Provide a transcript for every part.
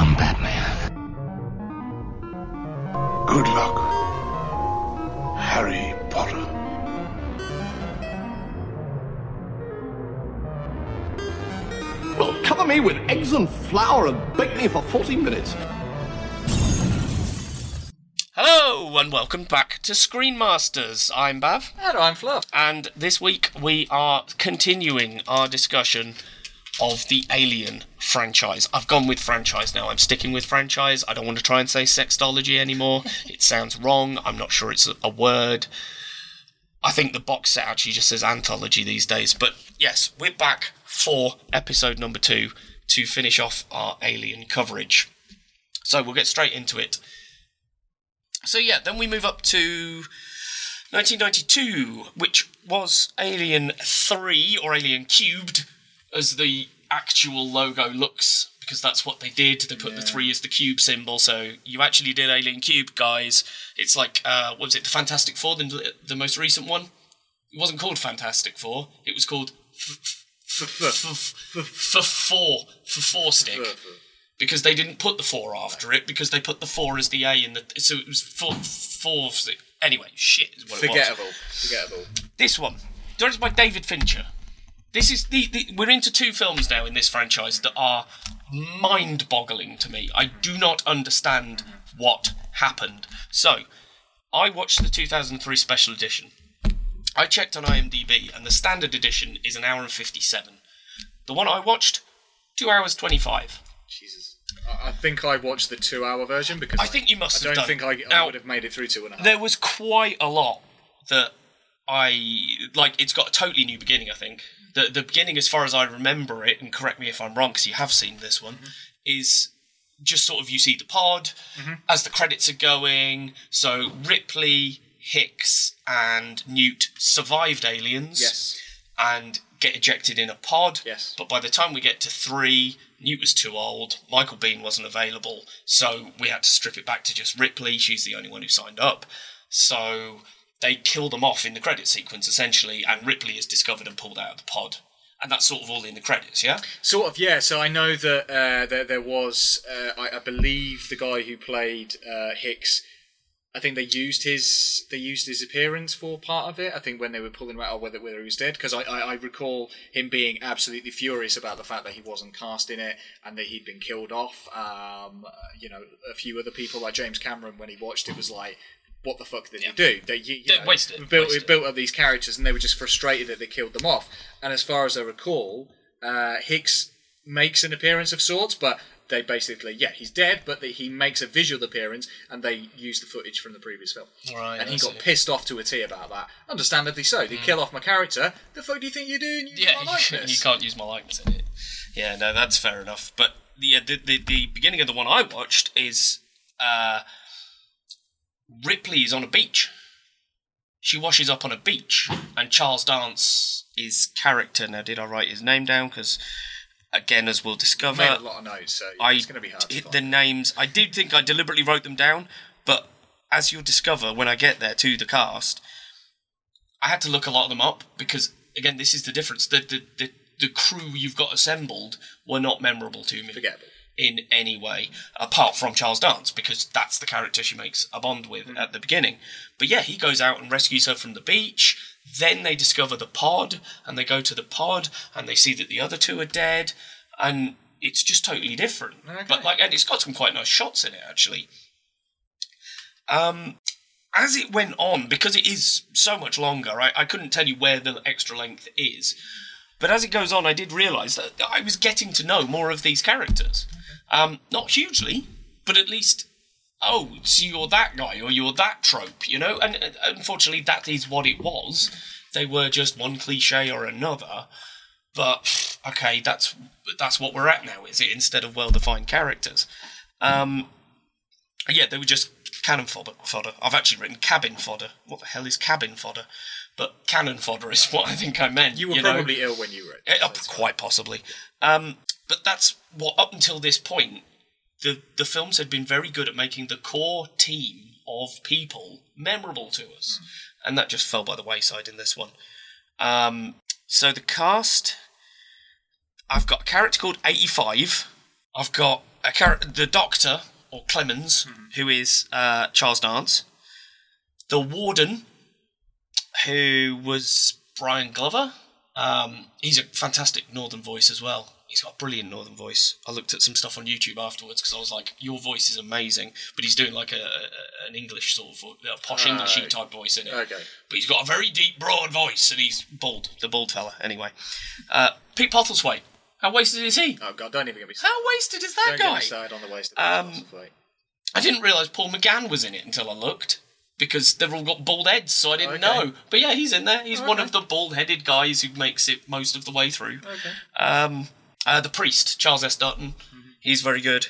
I'm Batman. Good luck, Harry Potter. Well, cover me with eggs and flour and bake me for 40 minutes. Hello and welcome back to Screen Masters. I'm Bav, And I'm Fluff. and this week we are continuing our discussion of the Alien franchise. I've gone with franchise now. I'm sticking with franchise. I don't want to try and say sextology anymore. it sounds wrong. I'm not sure it's a, word. I think the box set actually just says anthology these days. But yes, we're back for episode number two to finish off our Alien coverage. So we'll get straight into it. So yeah, then we move up to 1992, which was Alien 3 or Alien Cubed, as the actual logo looks, because that's what they did. They put the three as the cube symbol, so you actually did Alien Cube, guys. It's like, uh, what was it, the Fantastic Four, the, the most recent one? It wasn't called Fantastic Four, it was called for four for four stick because they didn't put the four after it because they put the four as the A in the so it was four four. Anyway, shit is what it was. Forgettable. Forgettable. This one, directed by David Fincher. This is the, the we're into two films now in this franchise that are mind-boggling to me. I do not understand what happened. So, I watched the 2003 special edition. I checked on IMDb, and the standard edition is an hour and 57. The one I watched, two hours 25. Jesus. I, I think I watched the two-hour version because I think you must I don't done. think I, I Now- would have made it through two and a half. there was quite a lot that I like. It's got a totally new beginning. I think the the beginning, as far as I remember it, and correct me if I'm wrong, because you have seen this one, mm-hmm. is just sort of you see the pod mm-hmm. as the credits are going. So Ripley, Hicks, and Newt survived aliens Yes. and get ejected in a pod. Yes. But by the time we get to three, Newt was too old. Michael Biehn wasn't available, so we had to strip it back to just Ripley. She's the only one who signed up. So they kill them off in the credit sequence essentially, and Ripley is discovered and pulled out of the pod. And that's sort of all in the credits, yeah. Sort of, yeah. So I know that uh, there, there was, uh, I, I believe, the guy who played uh, Hicks. I think they used his they used his appearance for part of it. I think when they were pulling him out, whether whether he was dead, because I, I, I recall him being absolutely furious about the fact that he wasn't cast in it and that he'd been killed off. Um, uh, you know, a few other people like James Cameron when he watched it was like, "What the fuck did Yeah. you do?" They you, you know, wasted built wasted built up these characters and they were just frustrated that they killed them off. And as far as I recall, uh, Hicks makes an appearance of sorts, but they basically, yeah, he's dead, but they, he makes a visual appearance, and they use the footage from the previous film. Right, and he I got see. pissed off to a T about that. Understandably so. They kill off my character. The fuck do you think you're doing? You Yeah, my you, likeness. you can't use my likeness in it. Yeah, no, that's fair enough. But the the, the, the beginning of the one I watched is uh, Ripley is on a beach. She washes up on a beach, and Charles Dance is character. Now, did I write his name down? Because again, as we'll discover, made a lot of notes, so I it's going to be hard to hit find. the names. I did think I deliberately wrote them down, but as you'll discover when I get there to the cast, I had to look a lot of them up because again, this is the difference. The the the, the crew you've got assembled were not memorable to me Forgettable. In any way, apart from Charles Dance, because that's the character she makes a bond with Mm. at the beginning. But yeah, he goes out and rescues her from the beach. Then they discover the pod, and they go to the pod, and they see that the other two are dead, and it's just totally different. Okay. But like, and it's got some quite nice shots in it actually. Um, as it went on, because it is so much longer, I, I couldn't tell you where the extra length is. But as it goes on, I did realise that I was getting to know more of these characters. Um, not hugely, but at least, oh, so you're that guy or you're that trope, you know? And uh, unfortunately, that is what it was. They were just one cliche or another. But okay, that's that's what we're at now, is it? Instead of well-defined characters. Um, yeah, they were just cannon fodder. fodder. I've actually written cabin fodder. What the hell is cabin fodder? But cannon fodder is what I think I meant. You were know? probably ill when you wrote. Eh, it, so up- it's fine. quite possibly. Um, but that's what up until this point, the the films had been very good at making the core team of people memorable to us, and that just fell by the wayside in this one. Um, so the cast, I've got a character called Eighty Five. I've got a char- the Doctor or Clemens, who is uh, Charles Dance, the Warden, who was Brian Glover. Um, he's a fantastic Northern voice as well. He's got a brilliant Northern voice. I looked at some stuff on YouTube afterwards because I was like, "Your voice is amazing," but he's doing like a, a an English sort of posh Englishy type voice in it. Okay. But he's got a very deep, broad voice, and he's bald. The bald fella, anyway. Uh, Pete Postlethwaite. How wasted is he? Oh god, don't even get me started. How wasted is that Don't get guy? me started on the waste of Um, um. I didn't realise Paul McGann was in it until I looked. Because they've all got bald heads, so I didn't Okay. know. But yeah, he's in there. He's one of the bald-headed guys who makes it most of the way through. Okay. Um, uh, the priest, Charles S. Dutton, Mm-hmm. he's very good.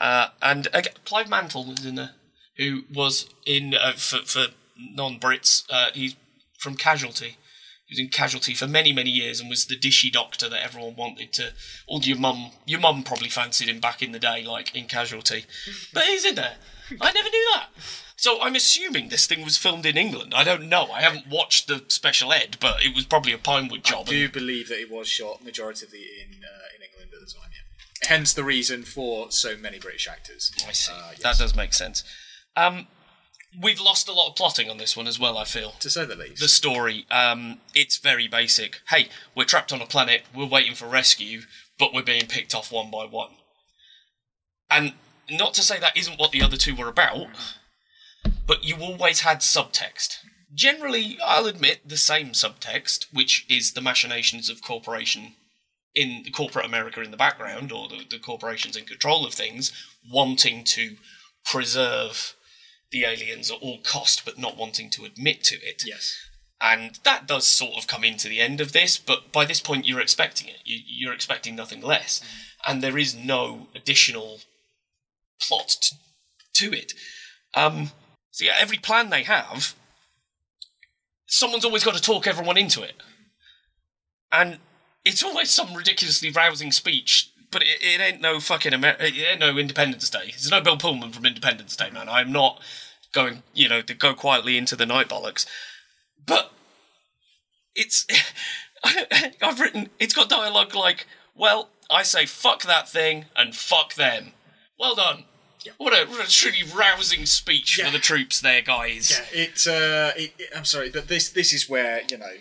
Uh, and again, Clive Mantle is in there, who was in uh, for, for non-Brits. Uh, he's from Casualty. He was in Casualty for many, many years and was the dishy doctor that everyone wanted to. All your mum, your mum probably fancied him back in the day, like in Casualty. But he's in there. I never knew that. So I'm assuming this thing was filmed in England. I don't know. I haven't watched the special ed, but it was probably a Pinewood job. I do believe that it was shot majoritively in uh, in England at the time. Yeah. Hence the reason for so many British actors. I see. Uh, yes. That does make sense. Um, we've lost a lot of plotting on this one as well. I feel to say the least. the story. Um, it's very basic. Hey, we're trapped on a planet. We're waiting for rescue, but we're being picked off one by one. And not to say that isn't what the other two were about, but you always had subtext. Generally, I'll admit the same subtext, which is the machinations of corporation in corporate America in the background, or the, the corporations in control of things, wanting to preserve the aliens at all cost, but not wanting to admit to it. yes. And that does sort of come into the end of this, but by this point you're expecting it. You, you're expecting nothing less. And there is no additional plot to, to it. Um, so every plan they have, someone's always got to talk everyone into it. And it's always some ridiculously rousing speech, but it, it ain't no fucking Amer- it ain't no Independence Day. There's no Bill Pullman from Independence Day, man. I'm not going, you know, to go quietly into the night bollocks. But it's I've written it's got dialogue like, well, I say fuck that thing and fuck them. Well done. What a, what a truly rousing speech Yeah. for the troops there, guys. Yeah. It, uh, it, it- I'm sorry, but this this is where you know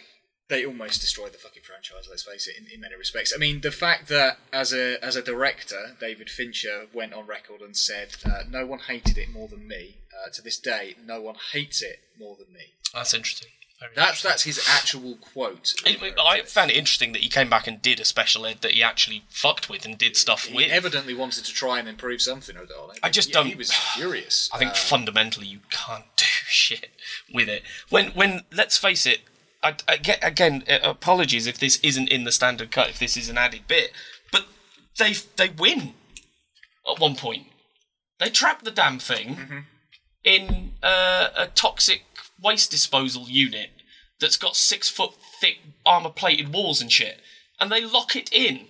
they almost destroyed the fucking franchise. Let's face it, in, in many respects. I mean, the fact that as a as a director, David Fincher went on record and said, uh, "No one hated it more than me." Uh, to this day, no one hates it more than me. That's interesting. Very That's that's his actual quote. I, I found it interesting that he came back and did a special ed that he actually fucked with and did stuff with He with. evidently wanted to try and improve something or other. I just Yeah, don't- He was furious. I think Uh, fundamentally you can't do shit with it. When when let's face it, I, I again uh, apologies if this isn't in the standard cut, if this is an added bit, but they they win at one point. They trap the damn thing in uh, a toxic waste disposal unit that's got six foot thick armor plated walls and shit, and they lock it in.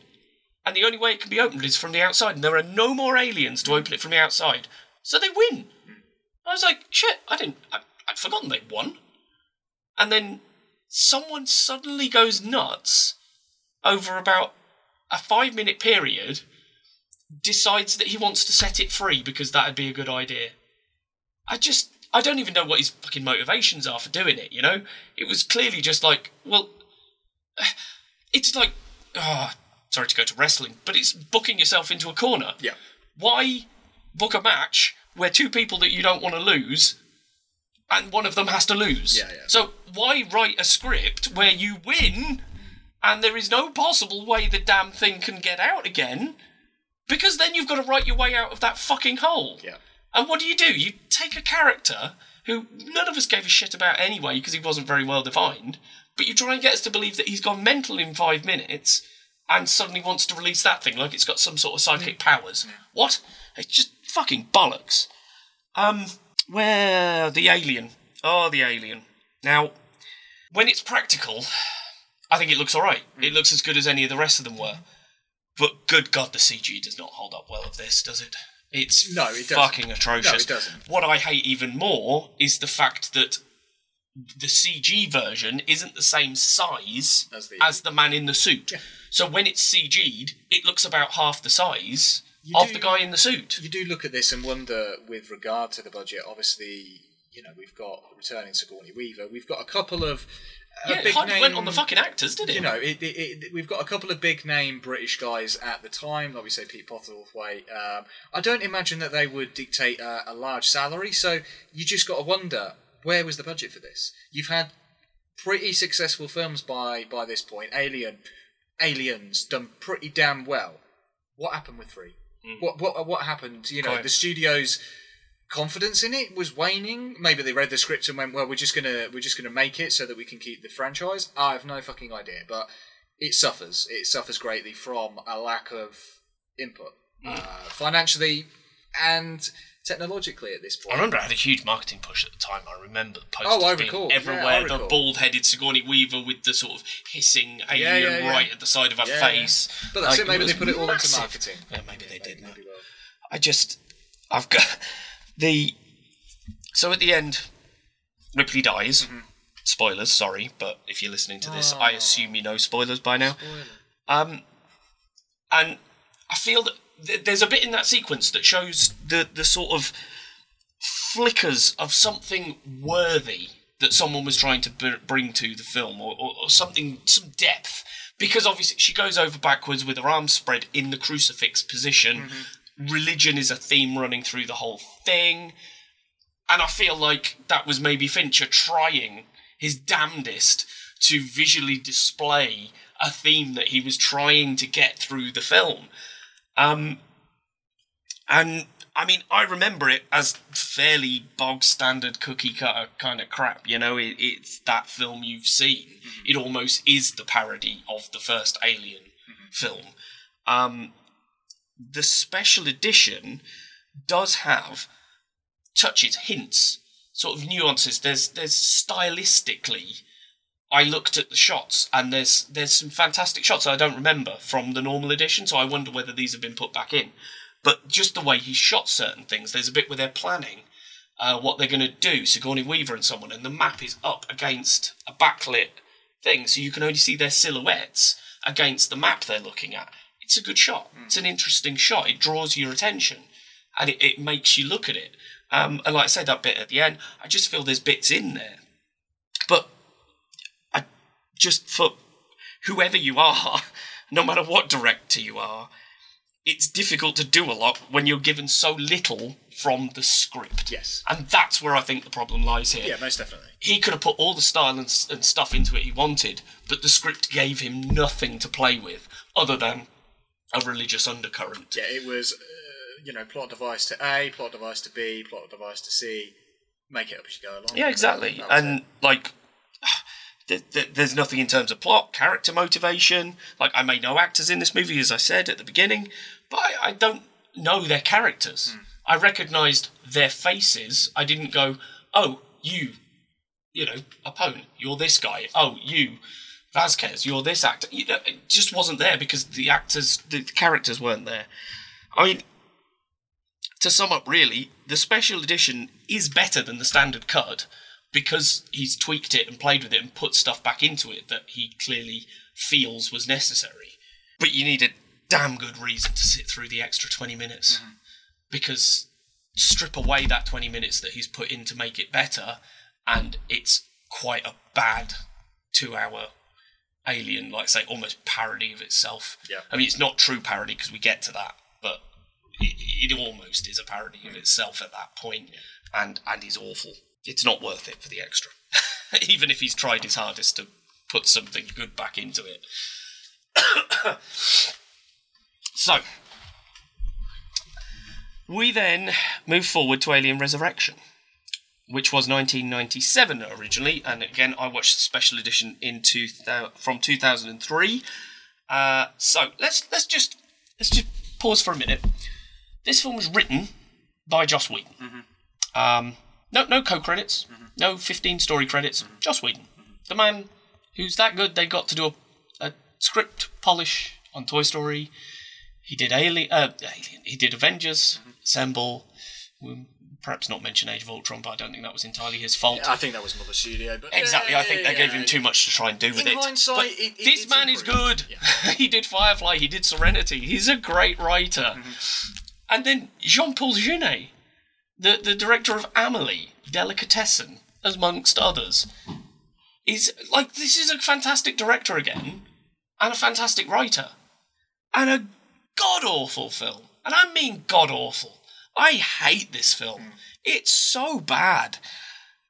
And the only way it can be opened is from the outside, and there are no more aliens to open it from the outside. So they win. I was like, shit, I didn't, I, I'd forgotten they won. And then someone suddenly goes nuts over about a five minute period, decides that he wants to set it free because that'd be a good idea. I just, I don't even know what his fucking motivations are for doing it, you know? It was clearly just like, well, it's like, ah, sorry to go to wrestling, but it's booking yourself into a corner yeah. why book a match where two people that you don't want to lose and one of them has to lose? Yeah, yeah. So why write a script where you win and there is no possible way the damn thing can get out again? Because then you've got to write your way out of that fucking hole. Yeah. And what do you do? You take a character who none of us gave a shit about anyway because he wasn't very well defined, but you try and get us to believe that he's gone mental in five minutes and suddenly wants to release that thing like it's got some sort of psychic powers. What? It's just fucking bollocks. Um, where the alien? Oh, the alien. Now, when it's practical, I think it looks alright. It looks as good as any of the rest of them were. But good God, the CG does not hold up well of this, does it? It's No, it doesn't. fucking atrocious. No, it doesn't. What I hate even more is the fact that the CG version isn't the same size As the- as the man in the suit. So when it's CG'd, it looks about half the size You of do- the guy in the suit. You do look at this and wonder, with regard to the budget. Obviously, you know we've got returning Sigourney Weaver. We've got a couple of Yeah, it big name, went on the fucking actors, did it? You know, it, it, it, we've got a couple of big name British guys at the time, like we say, Pete Postlethwaite. Um, I don't imagine that they would dictate a, a large salary, so you just got to wonder where was the budget for this. You've had pretty successful films by by this point. Alien, Aliens done pretty damn well. What happened with three? What what what happened? You know, Quite. the studio's confidence in it was waning. Maybe they read the script and went, "Well, we're just gonna we're just gonna make it so that we can keep the franchise." I have no fucking idea, but it suffers. It suffers greatly from a lack of input, Mm. uh, financially and technologically at this point. I remember it had a huge marketing push at the time. I remember the posters Oh, I being recall. Yeah, everywhere. I the bald-headed Sigourney Weaver with the sort of hissing alien yeah, yeah. right at the side of her Yeah, face. But that's Like, it. Maybe was they put it all into marketing. Yeah, maybe they did. Maybe well. I just, I've got the. So at the end, Ripley dies. Mm-hmm. Spoilers, sorry, but if you're listening to this, Oh. I assume you know spoilers by now. Um, and I feel that th- there's a bit in that sequence that shows the the sort of flickers of something worthy that someone was trying to br- bring to the film, or, or, or something, some depth. Because obviously she goes over backwards with her arms spread in the crucifix position. Religion is a theme running through the whole thing. And I feel like that was maybe Fincher trying his damnedest to visually display a theme that he was trying to get through the film. Um, and I mean, I remember it as fairly bog standard cookie cutter kind of crap. You know, it, it's that film you've seen. It almost is the parody of the first Alien film. Um, the special edition does have touches, hints, sort of nuances. There's there's stylistically. I looked at the shots and there's there's some fantastic shots I don't remember from the normal edition, so I wonder whether these have been put back in. But just the way he shot certain things, there's a bit where they're planning uh, what they're going to do, Sigourney Weaver and someone, and the map is up against a backlit thing, so you can only see their silhouettes against the map they're looking at. It's a good shot. It's an interesting shot. It draws your attention, and it, it makes you look at it. Um, and like I said, that bit at the end, I just feel there's bits in there. But I just for whoever you are, no matter what director you are, it's difficult to do a lot when you're given so little from the script. Yes. And that's where I think the problem lies here Yeah, most definitely. he could have put all the style and, and stuff into it he wanted, but the script gave him nothing to play with other than a religious undercurrent. Yeah, it was, uh, you know, plot device to A, plot device to B, plot device to C. Make it up as you go along. Yeah, exactly. And it. like, th- th- there's nothing in terms of plot, character motivation. Like, I may know actors in this movie, as I said at the beginning, but I, I don't know their characters. Hmm. I recognised their faces. I didn't go, oh, you, you know, opponent, you're this guy. Oh, you, Vasquez, you're this actor. You know, it just wasn't there because the actors, the characters weren't there. I mean, to sum up, really, the special edition is better than the standard cut because he's tweaked it and played with it and put stuff back into it that he clearly feels was necessary. But you need a damn good reason to sit through the extra 20 minutes mm-hmm. because strip away that 20 minutes that he's put in to make it better and it's quite a bad two hour alien like say almost parody of itself. Yeah. i mean it's not true parody because we get to that but it, it almost is a parody of hmm. itself at that point and and is awful. It's not worth it for the extra. Even if he's tried his hardest to put something good back into it. So we then move forward to Alien Resurrection, which was 1997 originally, and again I watched the special edition in two thou- from 2003. Uh, so let's let's just let's just pause for a minute. This film was written by Joss Whedon. Um, no no co-credits, no 15 story credits. Joss Whedon, the man who's that good they got to do a, a script polish on Toy Story. He did Alien, uh, Alien. He did Avengers, Assemble, um, perhaps not mention Age of Ultron, but I don't think that was entirely his fault. I think that was Mother Studio, but Exactly, I think they Yeah, gave him too much to try and do with In it. hindsight, But it- it- this man is good. Yeah. he did Firefly, he did Serenity. He's a great writer. Mm-hmm. And then Jean Paul Jeunet, the, the director of Amelie, Delicatessen, amongst others, is like this is a fantastic director again, and a fantastic writer, and a god awful film. And I mean god awful. I hate this film. Mm. It's so bad.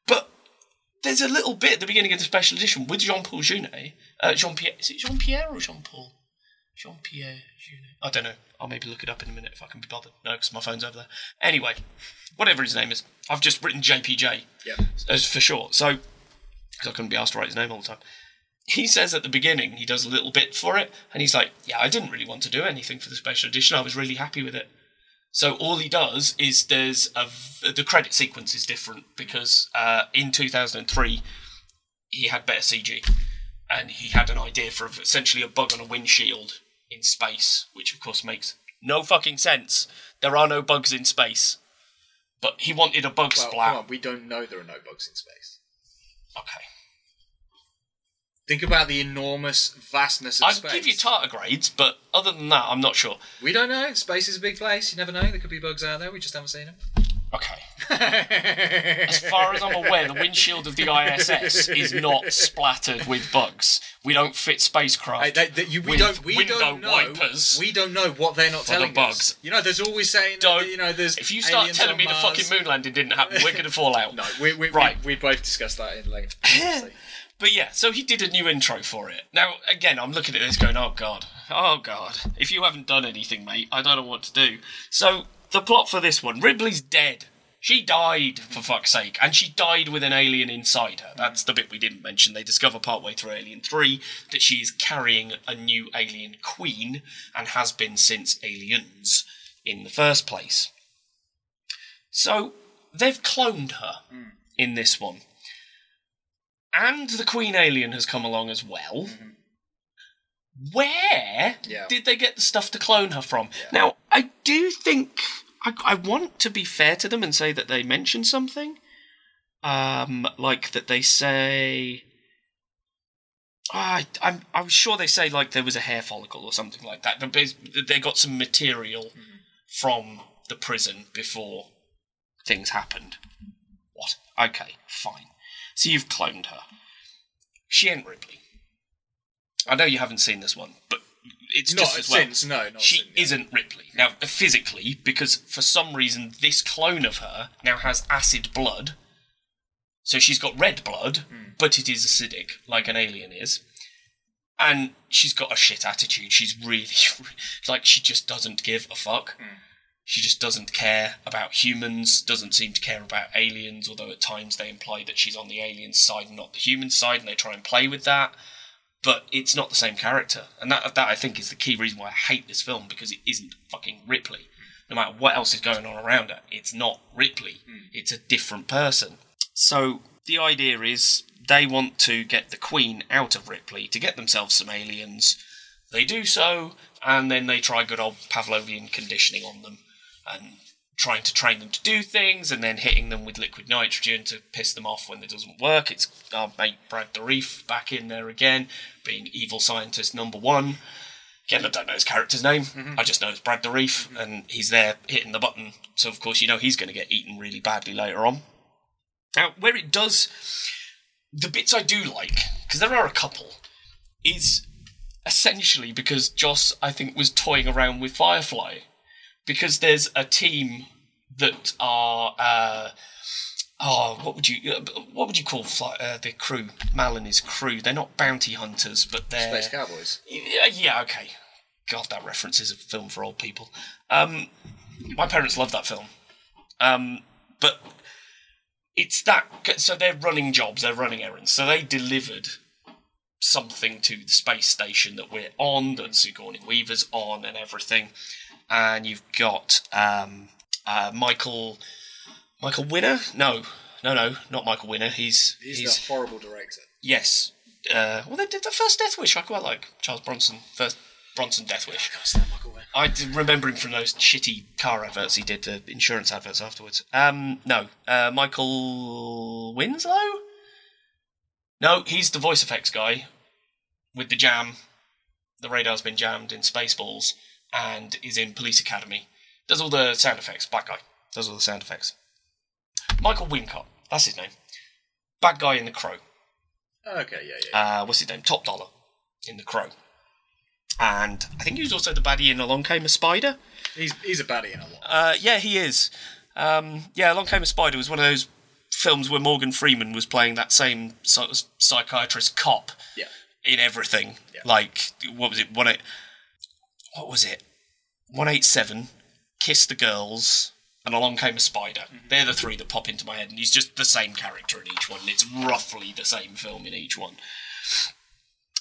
But there's a little bit at the beginning of the special edition with Jean Paul Jeunet. Uh, Jean Pierre. Is it Jean Pierre or Jean Paul? Jean Pierre Jeunet. I don't know. I'll maybe look it up in a minute if I can be bothered. No, because my phone's over there. Anyway, whatever his name is, I've just written JPJ Yeah. as for short. So, because I couldn't be asked to write his name all the time. He says at the beginning he does a little bit for it, and he's like, "Yeah, I didn't really want to do anything for the special edition. I was really happy with it." So all he does is there's a the credit sequence is different because uh, in 2003 he had better CG, and he had an idea for essentially a bug on a windshield in space, which of course makes no fucking sense. There are no bugs in space, but he wanted a bug Well, splat. come on, we don't know there are no bugs in space. Okay. Think about the enormous vastness of I'd space. give you tardigrades, but other than that, I'm not sure. we don't know. Space is a big place. You never know. There could be bugs out there. We just haven't seen them. Okay. As far as I'm aware, the windshield of the ISS is not splattered with bugs. We don't fit spacecraft. Hey, they, they, you, we with don't. We window don't know. wipers. We don't know what they're not the telling bugs. us. You know, there's always saying. Don't. That, you know, there's. if you start telling me the fucking moon landing didn't happen, we're going to fall out. No, we we, Right. we we both discussed that in length. But yeah, so he did a new intro for it. Now, again, I'm looking at this going, oh god, oh god. If you haven't done anything, mate, I don't know what to do. So, the plot for this one Ripley's dead. She died, for fuck's sake, and she died with an alien inside her. That's the bit we didn't mention. They discover partway through Alien 3 that she is carrying a new alien queen and has been since Aliens in the first place. So, they've cloned her hmm. in this one and the Queen Alien has come along as well. Mm-hmm. Where Yeah. did they get the stuff to clone her from? Now, I do think I, I want to be fair to them and say that they mention something, um, like that they say. Ah, I, I'm I'm sure they say like there was a hair follicle or something like that. They- They got some material mm-hmm. from the prison before things happened. What? Okay, fine. So you've cloned her. She ain't Ripley. I know you haven't seen this one, but it's Not just as well. since, no, not she since, yeah. isn't Ripley now physically because for some reason this clone of her now has acid blood. So she's got red blood, Hmm. but it is acidic, like an alien is. And she's got a shit attitude. She's really like she just doesn't give a fuck. Hmm. She just doesn't care about humans, doesn't seem to care about aliens, although at times they imply that she's on the alien side and not the human side, and they try and play with that. But it's not the same character. And that, that I think, is the key reason why I hate this film, because it isn't fucking Ripley. No matter what else is going on around her, it's not Ripley. Hmm. It's a different person. So the idea is they want to get the Queen out of Ripley to get themselves some aliens. They do so, and then they try good old Pavlovian conditioning on them and trying to train them to do things and then hitting them with liquid nitrogen to piss them off when it doesn't work. It's our mate Brad Dourif back in there again, being evil scientist number one. Again, I don't know his character's name. Mm-hmm. I just know it's Brad Dourif, mm-hmm. and he's there hitting the button. So of course you know he's going to get eaten really badly later on. Now, where it does, the bits I do like, because there are a couple, is essentially because Joss, I think, was toying around with Firefly. Because there's a team that are, uh, oh, what would you, what would you call fly, uh, the crew? Mal and his crew. They're not bounty hunters, but they're Space Cowboys. yeah, yeah, okay. God, that reference is a film for old people. Um, my parents love that film. Um, but it's that. So they're running jobs, they're running errands. So they delivered something to the space station that we're on, that Sigourney Weaver's on, and everything. And you've got um, uh, Michael. Michael Winner? No, no, no, not Michael Winner. He's He's, he's horrible director. Yes. Uh, well, they did the first Death Wish. I quite like Charles Bronson. First Bronson Deathwish. can't stand Michael Wynn. I d- remember him from those shitty car adverts he did, the insurance adverts afterwards. Um, no, uh, Michael Winslow. No, he's the voice effects guy with the jam. The radar's been jammed in Spaceballs and is in Police Academy. Does all the sound effects. Black guy does all the sound effects. Michael Wincott, that's his name. Bad guy in The Crow. Okay, yeah, yeah. Uh, what's his name? Top Dollar in The Crow. And I think he was also the baddie in Along Came a Spider. he's he's a baddie in a lot. Uh, yeah, he is. Um, yeah, Along Came a Spider was one of those films where Morgan Freeman was playing that same sort of psychiatrist cop Yeah. in everything. Yeah. Like what was it? One. What was it? One eight seven. Kiss the girls. And along came a spider. Mm-hmm. They're the three that pop into my head, and he's just the same character in each one. and It's roughly the same film in each one.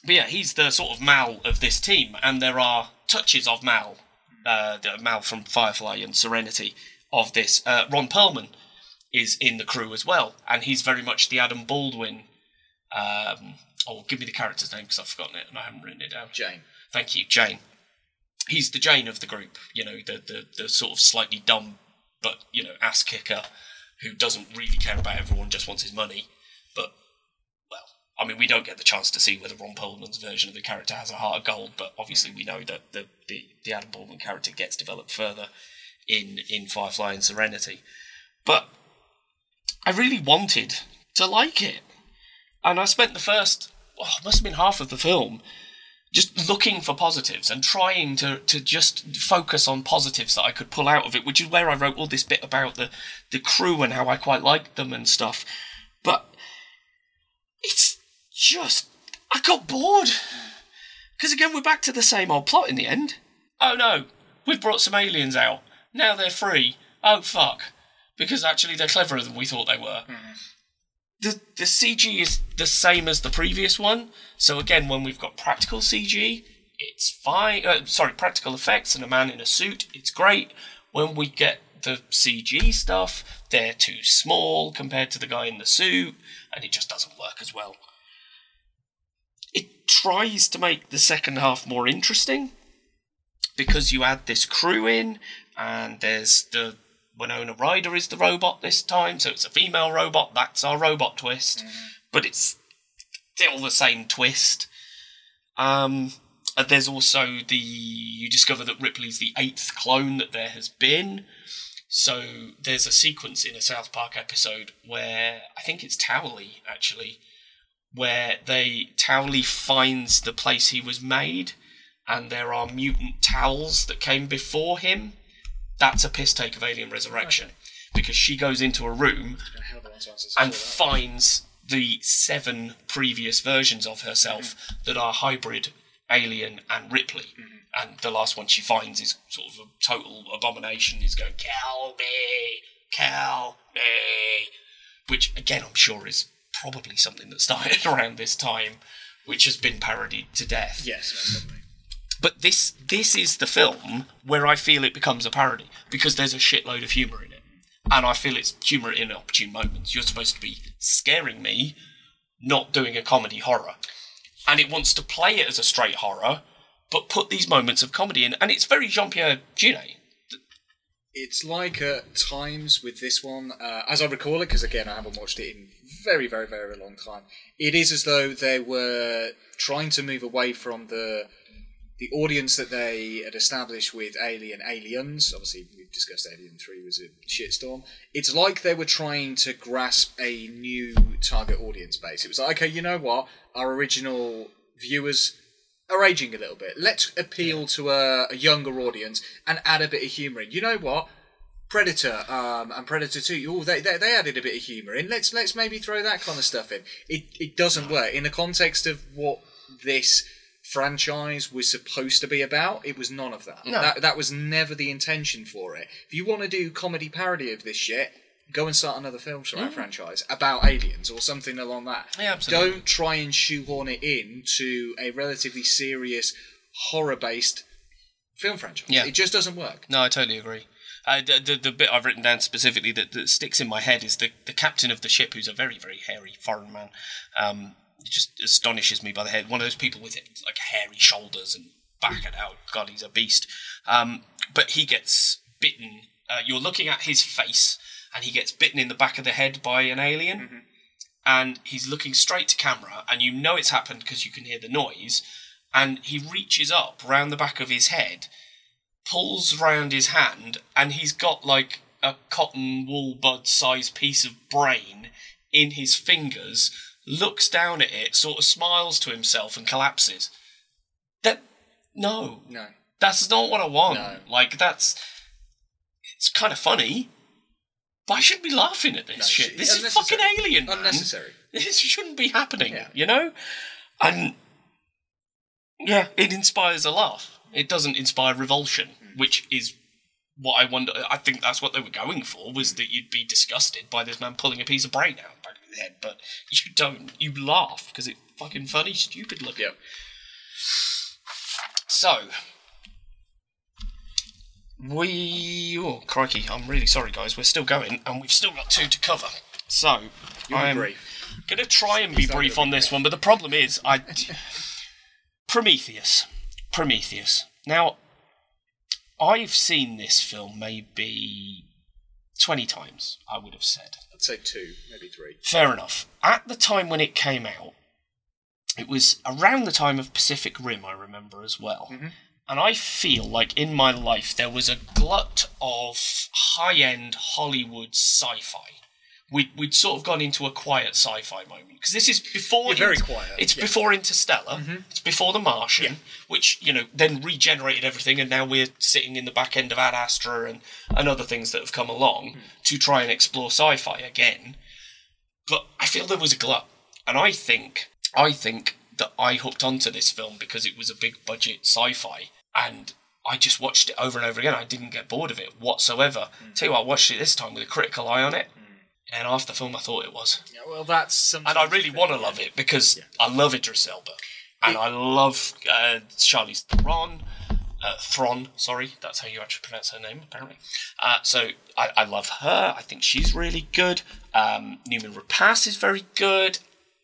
But yeah, he's the sort of Mal of this team, and there are touches of Mal, uh, the Mal from Firefly and Serenity of this. Uh, Ron Perlman is in the crew as well, and he's very much the Adam Baldwin. Um, oh, give me the character's name because I've forgotten it and I haven't written it down. Jayne. Thank you, Jayne. He's the Jayne of the group, you know, the, the, the sort of slightly dumb but, you know, ass kicker who doesn't really care about everyone, just wants his money. But, well, I mean, we don't get the chance to see whether Ron Perlman's version of the character has a heart of gold, but obviously we know that the, the, the Adam Baldwin character gets developed further in, in Firefly and Serenity. But I really wanted to like it. And I spent the first, oh, must have been half of the film, just looking for positives and trying to, to just focus on positives that I could pull out of it, which is where I wrote all this bit about the, the crew and how I quite liked them and stuff. But it's just, I got bored. Because again, we're back to the same old plot in the end. Oh no, we've brought some aliens out. Now they're free. Oh fuck. Because actually they're cleverer than we thought they were mm-hmm. The the CG is the same as the previous one. So again, when we've got practical CG, it's fine. Uh, sorry, practical effects and a man in a suit, it's great. When we get the CG stuff, they're too small compared to the guy in the suit, and it just doesn't work as well. It tries to make the second half more interesting because you add this crew in, and there's the Winona Ryder is the robot this time, so it's a female robot. That's our robot twist, but it's still the same twist. Um, there's also the you discover that Ripley's the eighth clone that there has been. So there's a sequence in a South Park episode where I think it's Towelie actually, where they Towelie finds the place he was made, and there are mutant towels that came before him. That's a piss take of Alien Resurrection because she goes into a room a hell of a long time since and I saw that. finds the seven previous versions of herself mm-hmm. that are hybrid alien and Ripley. Mm-hmm. And the last one she finds is sort of a total abomination. Is going kill me, kill me, which again I'm sure is probably something that started around this time, which has been parodied to death. Yes. But this this is the film where I feel it becomes a parody because there's a shitload of humour in it, and I feel it's humour in opportune moments. You're supposed to be scaring me, not doing a comedy horror, and it wants to play it as a straight horror, but put these moments of comedy in, and it's very Jean Pierre Jeunet. It's like at times with this one, uh, as I recall it, because again I haven't watched it in very, very, very long time. It is as though they were trying to move away from the the audience that they had established with Alien Aliens. Obviously, we've discussed Alien Three was a shitstorm. It's like they were trying to grasp a new target audience base. It was like, okay, you know what, our original viewers are aging a little bit. Let's appeal to a, a younger audience and add a bit of humour in. You know what? Predator um, and Predator Two. Oh, they, they they added a bit of humour in. Let's let's maybe throw that kind of stuff in. It it doesn't work in the context of what this franchise was supposed to be about. It was none of that. No. That that was never the intention for it. If you want to do comedy parody of this shit. Go and start another film that franchise about aliens or something along that. Yeah, absolutely. Don't try and shoehorn it in to a relatively serious horror-based film franchise. Yeah. It just doesn't work. No, I totally agree. Uh, the, the, the bit I've written down specifically that, that sticks in my head is the, the captain of the ship, who's a very, very hairy foreign man. Um, it just astonishes me by the head. One of those people with like hairy shoulders and back it out. God, he's a beast. Um, but he gets bitten. Uh, you're looking at his face, and he gets bitten in the back of the head by an alien. And he's looking straight to camera, and you know it's happened because you can hear the noise. And he reaches up round the back of his head, pulls round his hand, and he's got like a cotton wool bud sized piece of brain in his fingers, looks down at it, sort of smiles to himself, and collapses. That no, No. that's not what I want. No. Like that's it's kind of funny, but I shouldn't be laughing at this No, shit. This is fucking alien, man. Unnecessary. This shouldn't be happening. Yeah. You know, and yeah, it inspires a laugh. It doesn't inspire revulsion, Mm. which is what I wonder. I think that's what they were going for was that you'd be disgusted by this man pulling a piece of brain out of the back of his head, but you don't. You laugh because it's fucking funny, stupid looking. Yep. So, we. Oh, crikey, I'm really sorry, guys. We're still going, and we've still got two to cover. So, You'll be I'm brief. going to try and be brief on this one, but the problem is, I. Prometheus. Prometheus. Now, I've seen this film maybe 20 times, I would have said. I'd say two, maybe three. Fair enough. At the time when it came out, it was around the time of Pacific Rim, I remember as well. Mm-hmm. And I feel like in my life there was a glut of high end Hollywood sci fi. We'd, we'd sort of gone into a quiet sci fi moment. Because this is before. Yeah, very Inter- quiet, It's yeah. before Interstellar. Mm-hmm. It's before The Martian, which, you know, then regenerated everything. And now we're sitting in the back end of Ad Astra and, and other things that have come along hmm. to try and explore sci fi again but I feel there was a glut, and I think I think that I hooked onto this film because it was a big budget sci-fi, and I just watched it over and over again. I didn't get bored of it whatsoever. Hmm. Tell you what, I watched it this time with a critical eye on it, hmm. And after the film, I thought it was, Yeah, well, that's something. and I really want to love it because I love Idris Elba, and I love uh, Charlize Theron. Uh, Thron, sorry, that's how you actually pronounce her name, apparently. Uh, so I, I love her. I think she's really good. Um, Noomi Rapace is very good.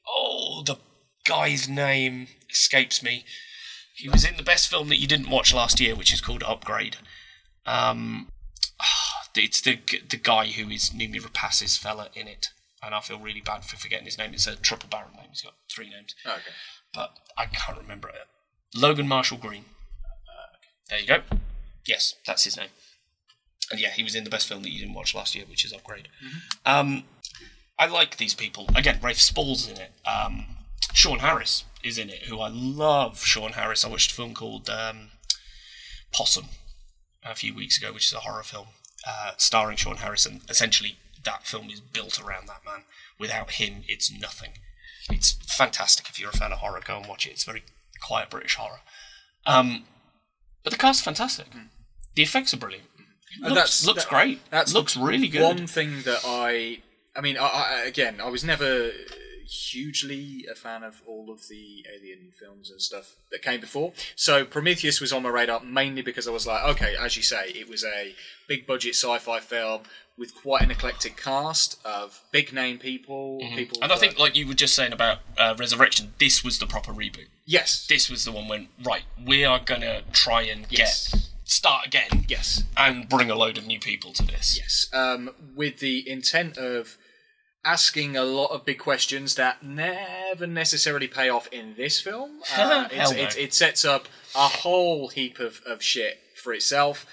Oh, the guy's name escapes me. He was in the best film that you didn't watch last year, which is called Upgrade. Um, it's the the guy who is Noomi Rapace's fella in it, and I feel really bad for forgetting his name. It's a triple barrel name. He's got three names Oh, okay. but I can't remember it. Logan Marshall Green. There you go. Yes, that's his name. And yeah, he was in the best film that you didn't watch last year, which is Upgrade. Um, I like these people. Again, Rafe Spall's in it. Um, Sean Harris is in it, who I love. Sean Harris. I watched a film called um, Possum a few weeks ago, which is a horror film uh, starring Sean Harrison. essentially that film is built around that man. Without him, it's nothing. It's fantastic. If you're a fan of horror, go and watch it. It's very quiet British horror. Um, but the cast's fantastic. The effects are brilliant. And Looks, looks that- great. That's looks really good. One thing that I, I mean, I, I, again, I was never hugely a fan of all of the Alien films and stuff that came before. So Prometheus was on my radar mainly because I was like, okay, as you say, it was a big budget sci-fi film with quite an eclectic cast of big name people, people. Mm-hmm. and I think, like you were just saying about uh, Resurrection, this was the proper reboot. yes, This was the one when right, we are gonna try and Yes. get start again yes, and bring a load of new people to this. Yes, um, with the intent of asking a lot of big questions that never necessarily pay off in this film. Uh, it's, no. it, it sets up a whole heap of, of shit for itself.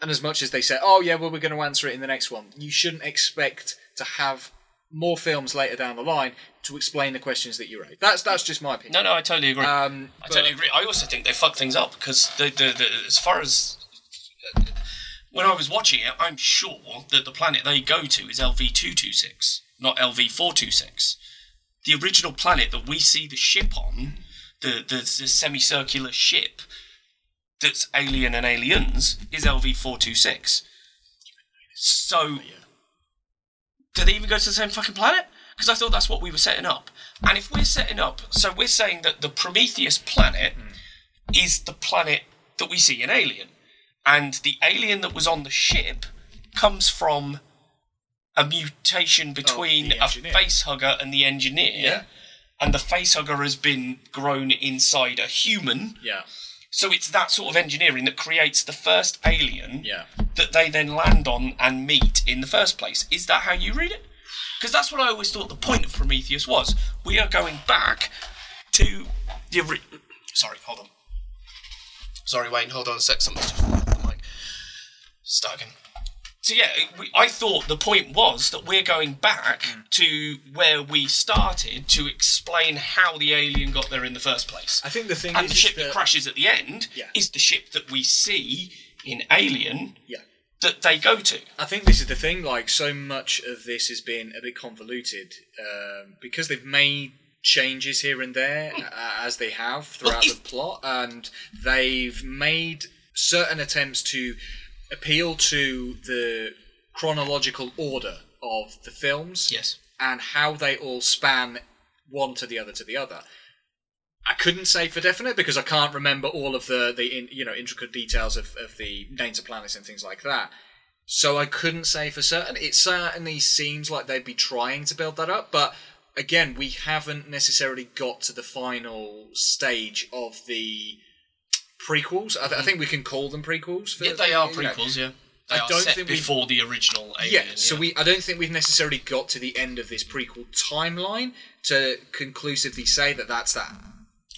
And as much as they say, oh, yeah, well, we're going to answer it in the next one, you shouldn't expect to have more films later down the line to explain the questions that you raise. That's that's just my opinion. No, no, I totally agree. Um, I but- totally agree. I also think they fuck things up because the, the, the as far as when I was watching it, I'm sure that the planet they go to is LV two two six, not LV four two six. The original planet that we see the ship on, the the, the semicircular ship that's alien and aliens, is LV four two six. So, oh, do they even go to the same fucking planet? Because I thought that's what we were setting up. And if we're setting up, so we're saying that the Prometheus planet hmm. is the planet that we see in Alien, and the alien that was on the ship comes from a mutation oh, between a engineer. face hugger and the engineer. Yeah. And the face hugger has been grown inside a human, yeah. So it's that sort of engineering that creates the first alien Yeah. that they then land on and meet in the first place. Is that how you read it? Because that's what I always thought the point of Prometheus was. We are going back to the ori- Sorry, hold on. Sorry, Wayne, hold on a sec. Something's just off the mic. Start again. So yeah, we, I thought the point was that we're going back to where we started to explain how the alien got there in the first place. I think the thing and is, the is ship that that- crashes at the end Yeah. is the ship that we see in Alien Yeah. that they go to. I think this is the thing. Like, so much of this has been a bit convoluted um, because they've made changes here and there uh, as they have throughout if- the plot, and they've made certain attempts to appeal to the chronological order of the films Yes. and how they all span one to the other to the other. I couldn't say for definite because I can't remember all of the the in, you know intricate details of, of the names of planets and things like that. So I couldn't say for certain. It certainly seems like they'd be trying to build that up, but again, we haven't necessarily got to the final stage of the prequels. I, th- I think we can call them prequels. For, Yeah, they are you know. prequels, yeah. They I are don't set think before the original Alien. Yeah, so we I don't think we've necessarily got to the end of this prequel timeline to conclusively say that that's that.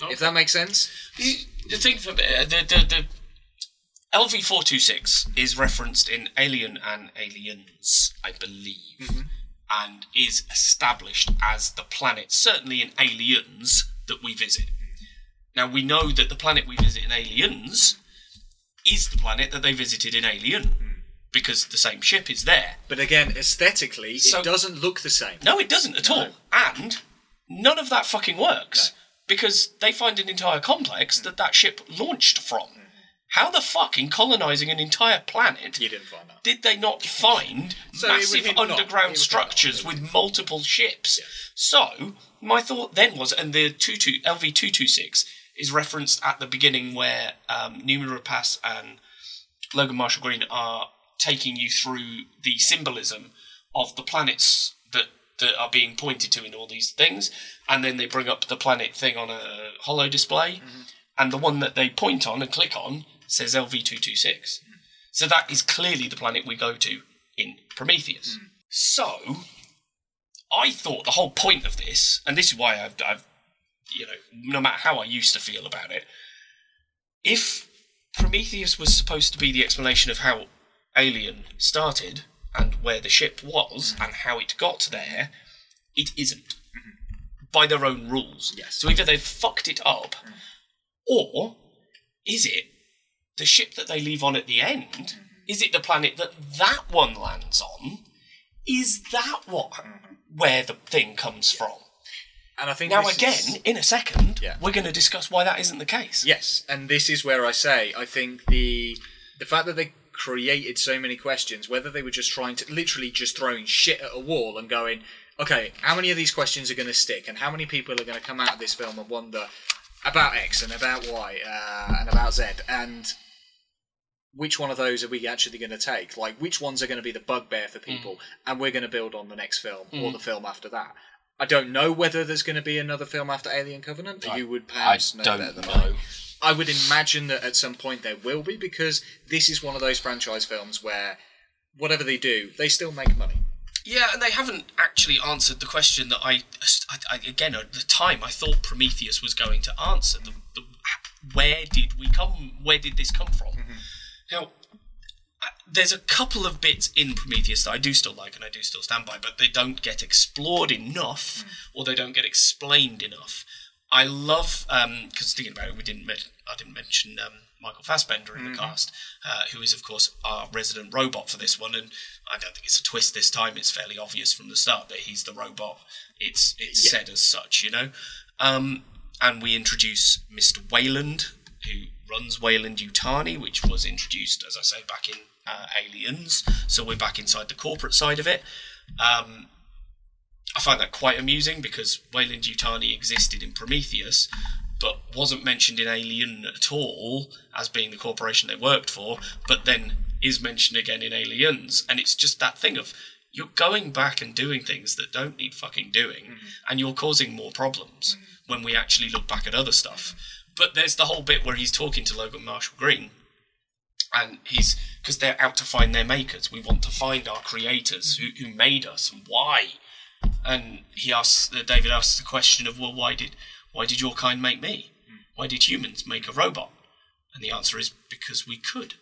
If that makes sense. The, the thing for me, uh, the, the, the LV426 is referenced in Alien and Aliens, I believe, Mm-hmm. and is established as the planet, certainly in Aliens, that we visit. Now, we know that the planet we visit in Aliens is the planet that they visited in Alien, Mm. because the same ship is there. But again, aesthetically, So- it doesn't look the same. No, it doesn't at all. And none of that fucking works No. because they find an entire complex that that ship launched from. Mm-hmm. How the fuck, in colonising an entire planet, You didn't find that. did they not find So massive underground structures not. with multiple ships? So, my thought then was, and the 22, LV226 is referenced at the beginning where um, Noomi Rapace and Logan Marshall Green are taking you through the symbolism of the planets that, that are being pointed to in all these things, and then they bring up the planet thing on a hollow display, and the one that they point on and click on says LV226. So that is clearly the planet we go to in Prometheus. So, I thought the whole point of this, and this is why I've, I've, you know, no matter how I used to feel about it, if Prometheus was supposed to be the explanation of how Alien started and where the ship was mm-hmm. and how it got there, it isn't. Mm-hmm. By their own rules. Yes. So either they've fucked it up, mm. or is it the ship that they leave on at the end? Mm-hmm. Is it the planet that that one lands on? Is that what where the thing comes from? And I think Now again, is- in a second, Yeah. we're going to discuss why that isn't the case. Yes, and this is where I say I think the the fact that they created so many questions, whether they were just trying to literally just throwing shit at a wall and going, okay, how many of these questions are going to stick, and how many people are going to come out of this film and wonder about X and about Y uh, and about Z, and which one of those are we actually going to take? Like, which ones are going to be the bugbear for people, and we're going to build on the next film or the film after that. I don't know whether there's going to be another film after Alien Covenant. you would I perhaps know don't better than know. I. I would imagine that at some point there will be because this is one of those franchise films where whatever they do, they still make money. Yeah, and they haven't actually answered the question that I, I, I again at the time I thought Prometheus was going to answer. The, the, where did we come? Where did this come from? Now, uh, there's a couple of bits in Prometheus that I do still like and I do still stand by, but they don't get explored enough, or they don't get explained enough. I love because thinking about it, we didn't. men- I didn't mention um, Michael Fassbender in the cast, uh, who is of course our resident robot for this one, and I don't think it's a twist this time. It's fairly obvious from the start that he's the robot. It's it's said as such, you know. Um, and we introduce Mr. Weyland, who runs Weyland-Yutani, which was introduced, as I say, back in uh, Aliens. So we're back inside the corporate side of it. Um, I find that quite amusing because Weyland-Yutani existed in Prometheus, but wasn't mentioned in Alien at all as being the corporation they worked for, but then is mentioned again in Aliens. And it's just that thing of you're going back and doing things that don't need fucking doing, and you're causing more problems when we actually look back at other stuff. But there's the whole bit where he's talking to Logan Marshall Green, and he's because they're out to find their makers. We want to find our creators who, who made us and why. And he asks, uh, David asks the question of, well, why did why did your kind make me? Why did humans make a robot? And the answer is because we could.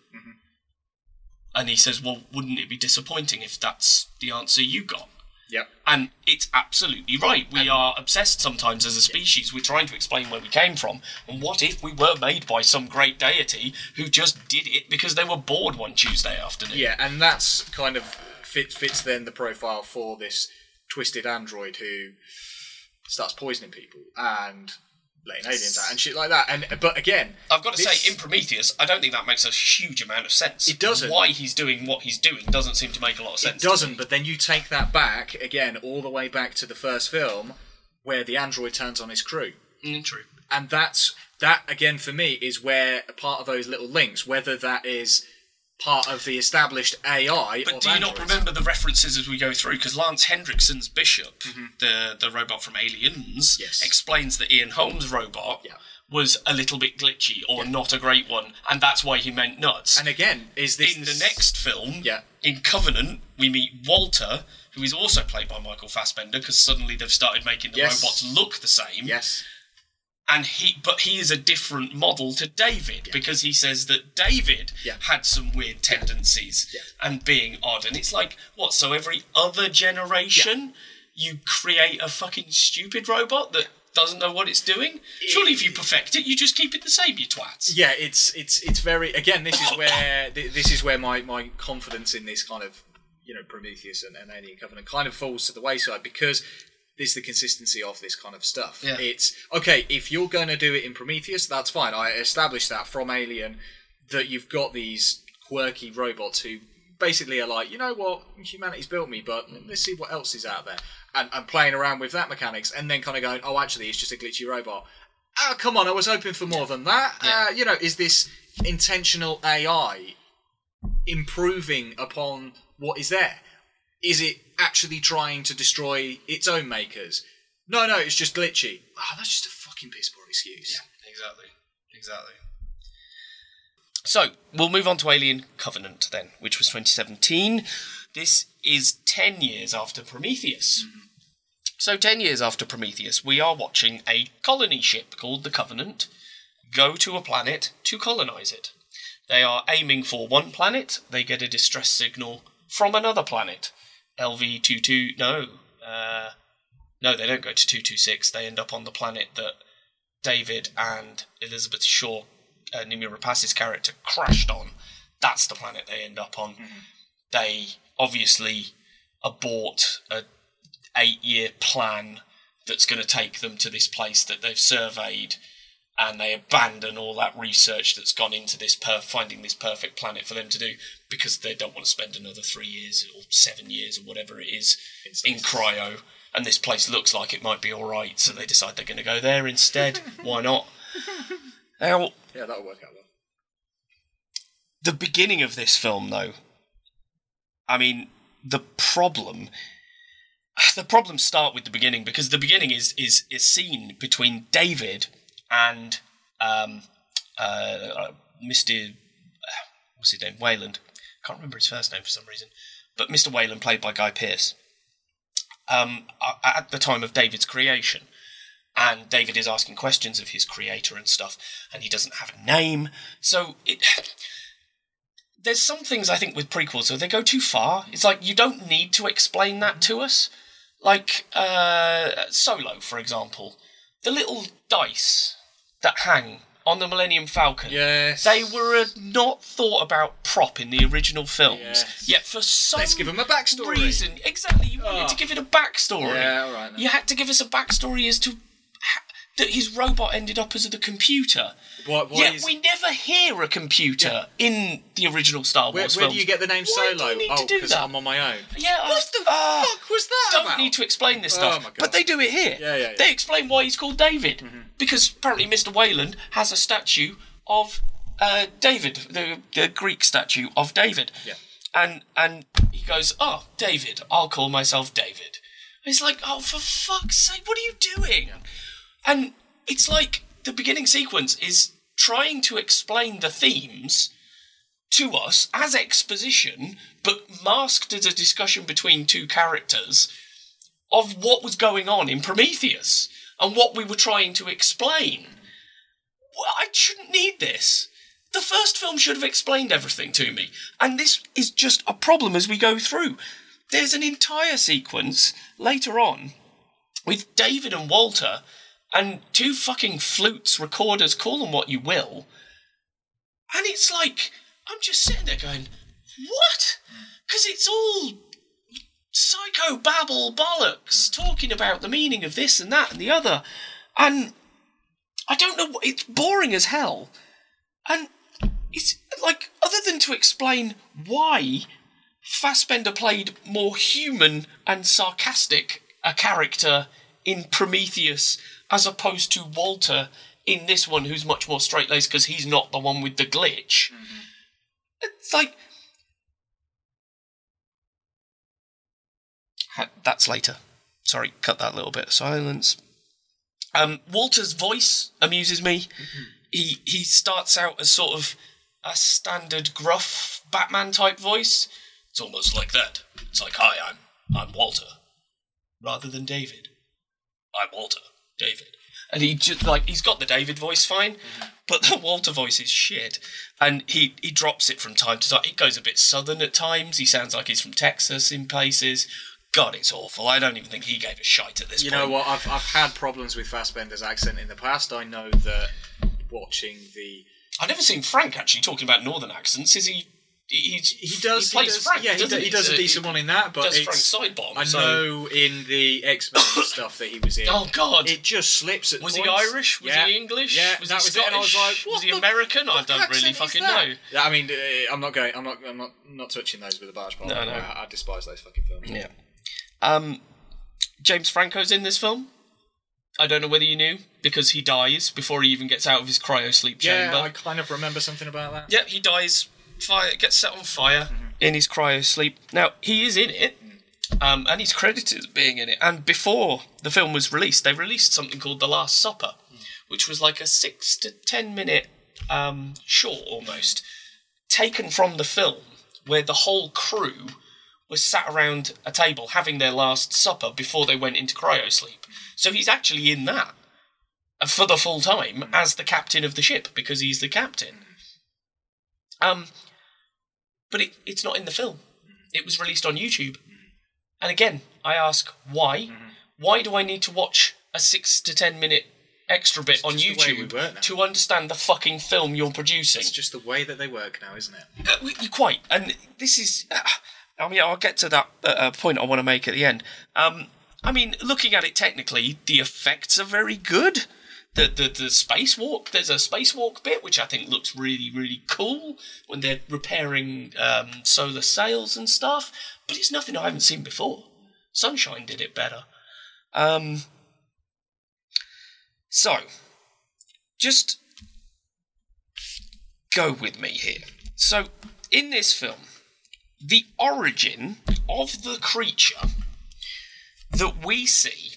And he says, well, wouldn't it be disappointing if that's the answer you got? Yep. And it's absolutely right. We are obsessed sometimes as a species. We're trying to explain where we came from. And what if we were made by some great deity who just did it because they were bored one Tuesday afternoon? Yeah, and that's kind of fits fits then the profile for this twisted android who starts poisoning people and letting aliens out and shit like that. And but again, I've got to this- say, in Prometheus, I don't think that makes a huge amount of sense. It doesn't. Why he's doing what he's doing doesn't seem to make a lot of sense. It doesn't, but then you take that back again, all the way back to the first film, where the android turns on his crew, Mm, true. and that's that again for me is where a part of those little links, whether that is part of the established AI. But do you not remember the references as we go through? Because Lance Henriksen's Bishop, the the robot from Aliens, Mm-hmm. Yes. explains that Ian Holmes' robot Yeah. was a little bit glitchy or not a great one, and that's why he meant nuts. And again, is this in the next film, Yeah. in Covenant, we meet Walter, who is also played by Michael Fassbender, because suddenly they've started making the Yes. robots look the same. Yes. And he but he is a different model to David because he says that David Yeah. had some weird tendencies Yeah. and being odd and it's like what so every other generation you create a fucking stupid robot that doesn't know what it's doing surely if you perfect it you just keep it the same you twats Yeah, it's it's it's very again. This is where this is where my my confidence in this kind of you know Prometheus and, and Alien Covenant kind of falls to the wayside because this is the consistency of this kind of stuff. Yeah. It's okay if you're going to do it in Prometheus, that's fine. I established that from Alien that you've got these quirky robots who basically are like, you know what, humanity's built me, but let's see what else is out there, and, and playing around with that mechanics, and then kind of going, oh, actually, it's just a glitchy robot. Oh, come on, I was hoping for more than that. Yeah. Uh, you know, is this intentional AI improving upon what is there? Is it actually trying to destroy its own makers? No, no, it's just glitchy. Oh, that's just a fucking piss poor excuse. Yeah, exactly exactly so we'll move on to Alien Covenant then which was 2017 this is 10 years after Prometheus mm-hmm. So, 10 years after Prometheus, we are watching a colony ship called the Covenant go to a planet to colonize it. They are aiming for one planet, they get a distress signal from another planet. LV22, no. Uh, no, they don't go to 226, they end up on the planet that David and Elizabeth Shaw, uh, Noomi Rapace's character, crashed on. That's the planet they end up on. They obviously abort a eight year plan that's going to take them to this place that they've surveyed and they abandon all that research that's gone into this per- finding this perfect planet for them to do because they don't want to spend another three years or seven years or whatever it is in cryo and this place looks like it might be all right so they decide they're going to go there instead why not now Yeah, that'll work out well. the beginning of this film though i mean the problem the problems start with the beginning because the beginning is is a scene between david and um uh mr what's his name? Weyland. Can't remember his first name for some reason. But mr weyland played by guy pearce. Um at the time of david's creation. And David is asking questions of his creator and stuff, and he doesn't have a name. So it there's some things I think with prequels, so they go too far. It's like you don't need to explain that to us. Like uh, Solo, for example, the little dice that hang on the Millennium Falcon. Yes. They were a not thought about prop in the original films. Yes. Yet for some Let's give 'em a backstory. reason, exactly, you ah. wanted Oh. to give it a backstory. Yeah, all right then. You had to give us a backstory as to that his robot ended up as the computer. What, Yet is- we never hear a computer in the original Star Wars where films. do you get the name Why Solo? Do you need oh, to do because that? I'm on my own. Yeah, What the uh, fuck was that Don't about? need to explain this Oh stuff, God. but they do it here. Yeah, yeah, yeah. They explain why he's called David because apparently Mr. Weyland has a statue of uh, David, the, the Greek statue of David. Yeah. And and he goes, "Oh, David, I'll call myself David." It's like, "Oh, for fuck's sake, what are you doing?" And it's like the beginning sequence is trying to explain the themes to us as exposition, but masked as a discussion between two characters of what was going on in Prometheus and what we were trying to explain. Well, I shouldn't need this. The first film should have explained everything to me, and this is just a problem as we go through. There's an entire sequence later on with David and Walter and two fucking flutes, recorders, call them what you will. And it's like, I'm just sitting there going, what? Because it's all psycho babble bollocks talking about the meaning of this and that and the other. And I don't know, it's boring as hell. And it's like, other than to explain why Fassbender played more human and sarcastic a character in Prometheus as opposed to Walter in this one, who's much more straight laced because he's not the one with the glitch. It's like. That's later. Sorry, cut that little bit of silence. Um, Walter's voice amuses me. He he starts out as sort of a standard gruff Batman type voice. It's almost like that. It's like, "Hi, I'm I'm Walter," rather than David. I'm Walter, David. And he just like he's got the David voice fine, mm-hmm. but the Walter voice is shit. And he he drops it from time to time. It goes a bit southern at times. He sounds like he's from Texas in places. God, it's awful. I don't even think he gave a shite at this You point. know what? I've I've had problems with Fassbender's accent in the past. I know that watching the I've never seen Frank actually talking about northern accents. Is he? He's, he does He plays does, Frank. yeah he, doesn't do- he does a So decent he one in that, but does it's, Frank Sidebottom. I so- know in the X Men stuff that he was in. Oh God. It just slips at was he. Irish? Was Yeah. he English? Yeah, was that he was it. And I was Scottish? like, was he American? I don't really fucking know. Yeah, I mean, uh, I'm not going. I'm not. I'm not. Not touching those with a barge pole. No, no. I, I despise those fucking films. Yeah. Um, James Franco's in this film. I don't know whether you knew because he dies before he even gets out of his cryo sleep chamber. Yeah, chamber. I kind of remember something about that. Yep, he dies. Fire gets set on fire in his cryo sleep. Now he is in it, um, and he's credited as being in it. And before the film was released, they released something called The Last Supper, which was like a six to ten minute um, short almost, taken from the film, where the whole crew was sat around a table having their last supper before they went into cryo sleep. So he's actually in that for the full time as the captain of the ship because he's the captain. Um, but it, it's not in the film. It was released on YouTube. And again, I ask why? Why do I need to watch a six to ten minute extra bit on just the way we YouTube work now. to understand the fucking film you're producing? It's just the way that they work now, isn't it? Uh, we- you quite. And this is. Uh, I mean, I'll get to that uh, uh, point I want to make at the end. Um, I mean, looking at it technically, the effects are very good. The, the the spacewalk, there's a spacewalk bit which I think looks really really cool when they're repairing um, solar sails and stuff. But it's nothing I haven't seen before. Sunshine did it better. Um, so, just go with me here. So, in this film, the origin of the creature that we see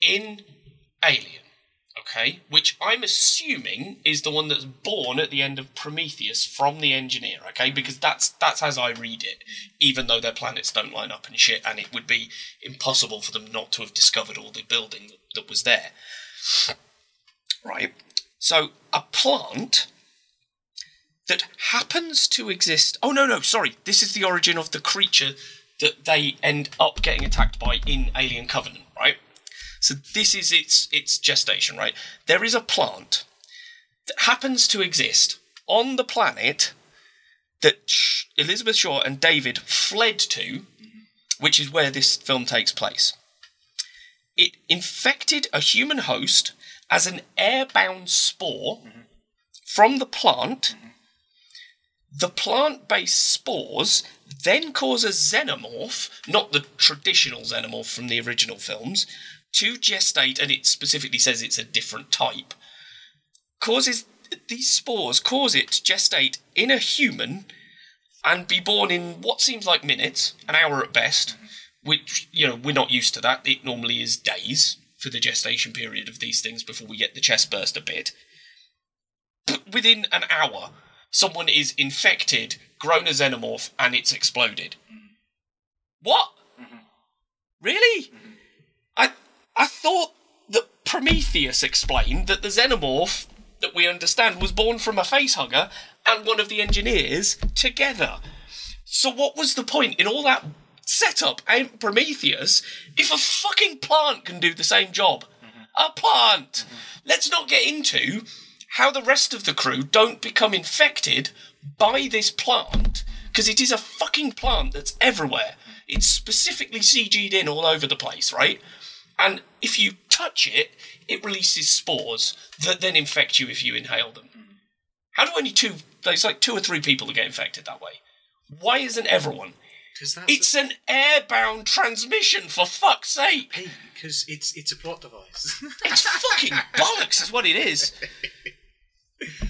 in Alien, okay, which I'm assuming is the one that's born at the end of Prometheus from the engineer, okay, because that's that's as I read it, even though their planets don't line up and shit, and it would be impossible for them not to have discovered all the building that, was there. Right. So a plant that happens to exist. Oh no, no, sorry. This is the origin of the creature that they end up getting attacked by in Alien Covenant? So this is its its gestation, right? There is a plant that happens to exist on the planet that Elizabeth Shaw and David fled to, which is where this film takes place. It infected a human host as an airbound spore from the plant. The plant based spores then cause a xenomorph, not the traditional xenomorph from the original films, to gestate, and it specifically says it's a different type. Causes these spores cause it to gestate in a human and be born in what seems like minutes, an hour at best, which, you know, we're not used to that. It normally is days for the gestation period of these things before we get the chest burst a bit. But within an hour, someone is infected, grown a xenomorph, and it's exploded. Mm-hmm. What? Mm-hmm. Really? Mm-hmm. I thought that Prometheus explained that the xenomorph that we understand was born from a facehugger and one of the engineers together. So what was the point in all that setup and Prometheus if a fucking plant can do the same job? Mm-hmm. A plant. Mm-hmm. Let's not get into how the rest of the crew don't become infected by this plant because it is a fucking plant that's everywhere. Mm-hmm. It's specifically CG'd in all over the place, right? And if you touch it, it releases spores that then infect you if you inhale them. Mm. How do only two? There's like two or three people that get infected that way. Why isn't everyone? Because that's It's an airbound transmission, for fuck's sake! because it's it's a plot device. It's fucking bollocks, is what it is.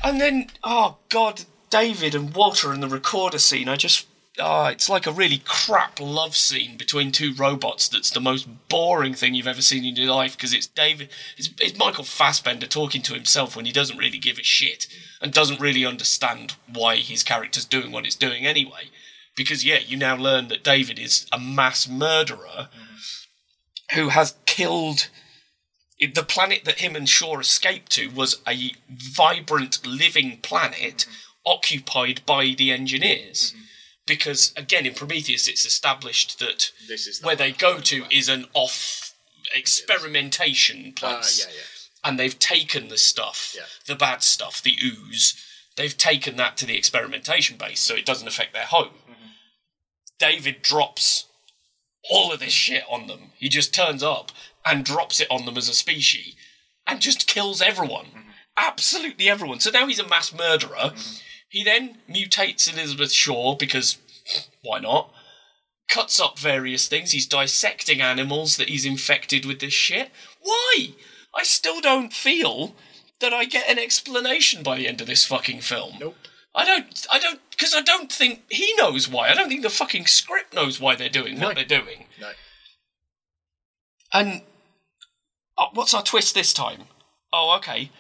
And then, oh god, David and Walter in the recorder scene. I just, oh, it's like a really crap love scene between two robots. That's the most boring thing you've ever seen in your life because it's David, it's, it's Michael Fassbender talking to himself when he doesn't really give a shit and doesn't really understand why his character's doing what it's doing anyway. Because yeah, you now learn that David is a mass murderer who has killed the planet that him and Shaw escaped to was a vibrant living planet occupied by the engineers. Mm-hmm. Because again, in Prometheus, it's established that This is the where they go to is an off experimentation Uh, place, yeah, yeah. and they've taken the stuff, Yeah. the bad stuff, the ooze. They've taken that to the experimentation base, so it doesn't affect their home. Mm-hmm. David drops all of this shit on them. He just turns up and drops it on them as a species and just kills everyone. Absolutely everyone. So now he's a mass murderer. He then mutates Elizabeth Shaw because why not? Cuts up various things. He's dissecting animals that he's infected with this shit. Why? I still don't feel that I get an explanation by the end of this fucking film. Nope. I don't, I don't, because I don't think he knows why. I don't think the fucking script knows why they're doing what No. they're doing. No. And uh, what's our twist this time? Oh, okay.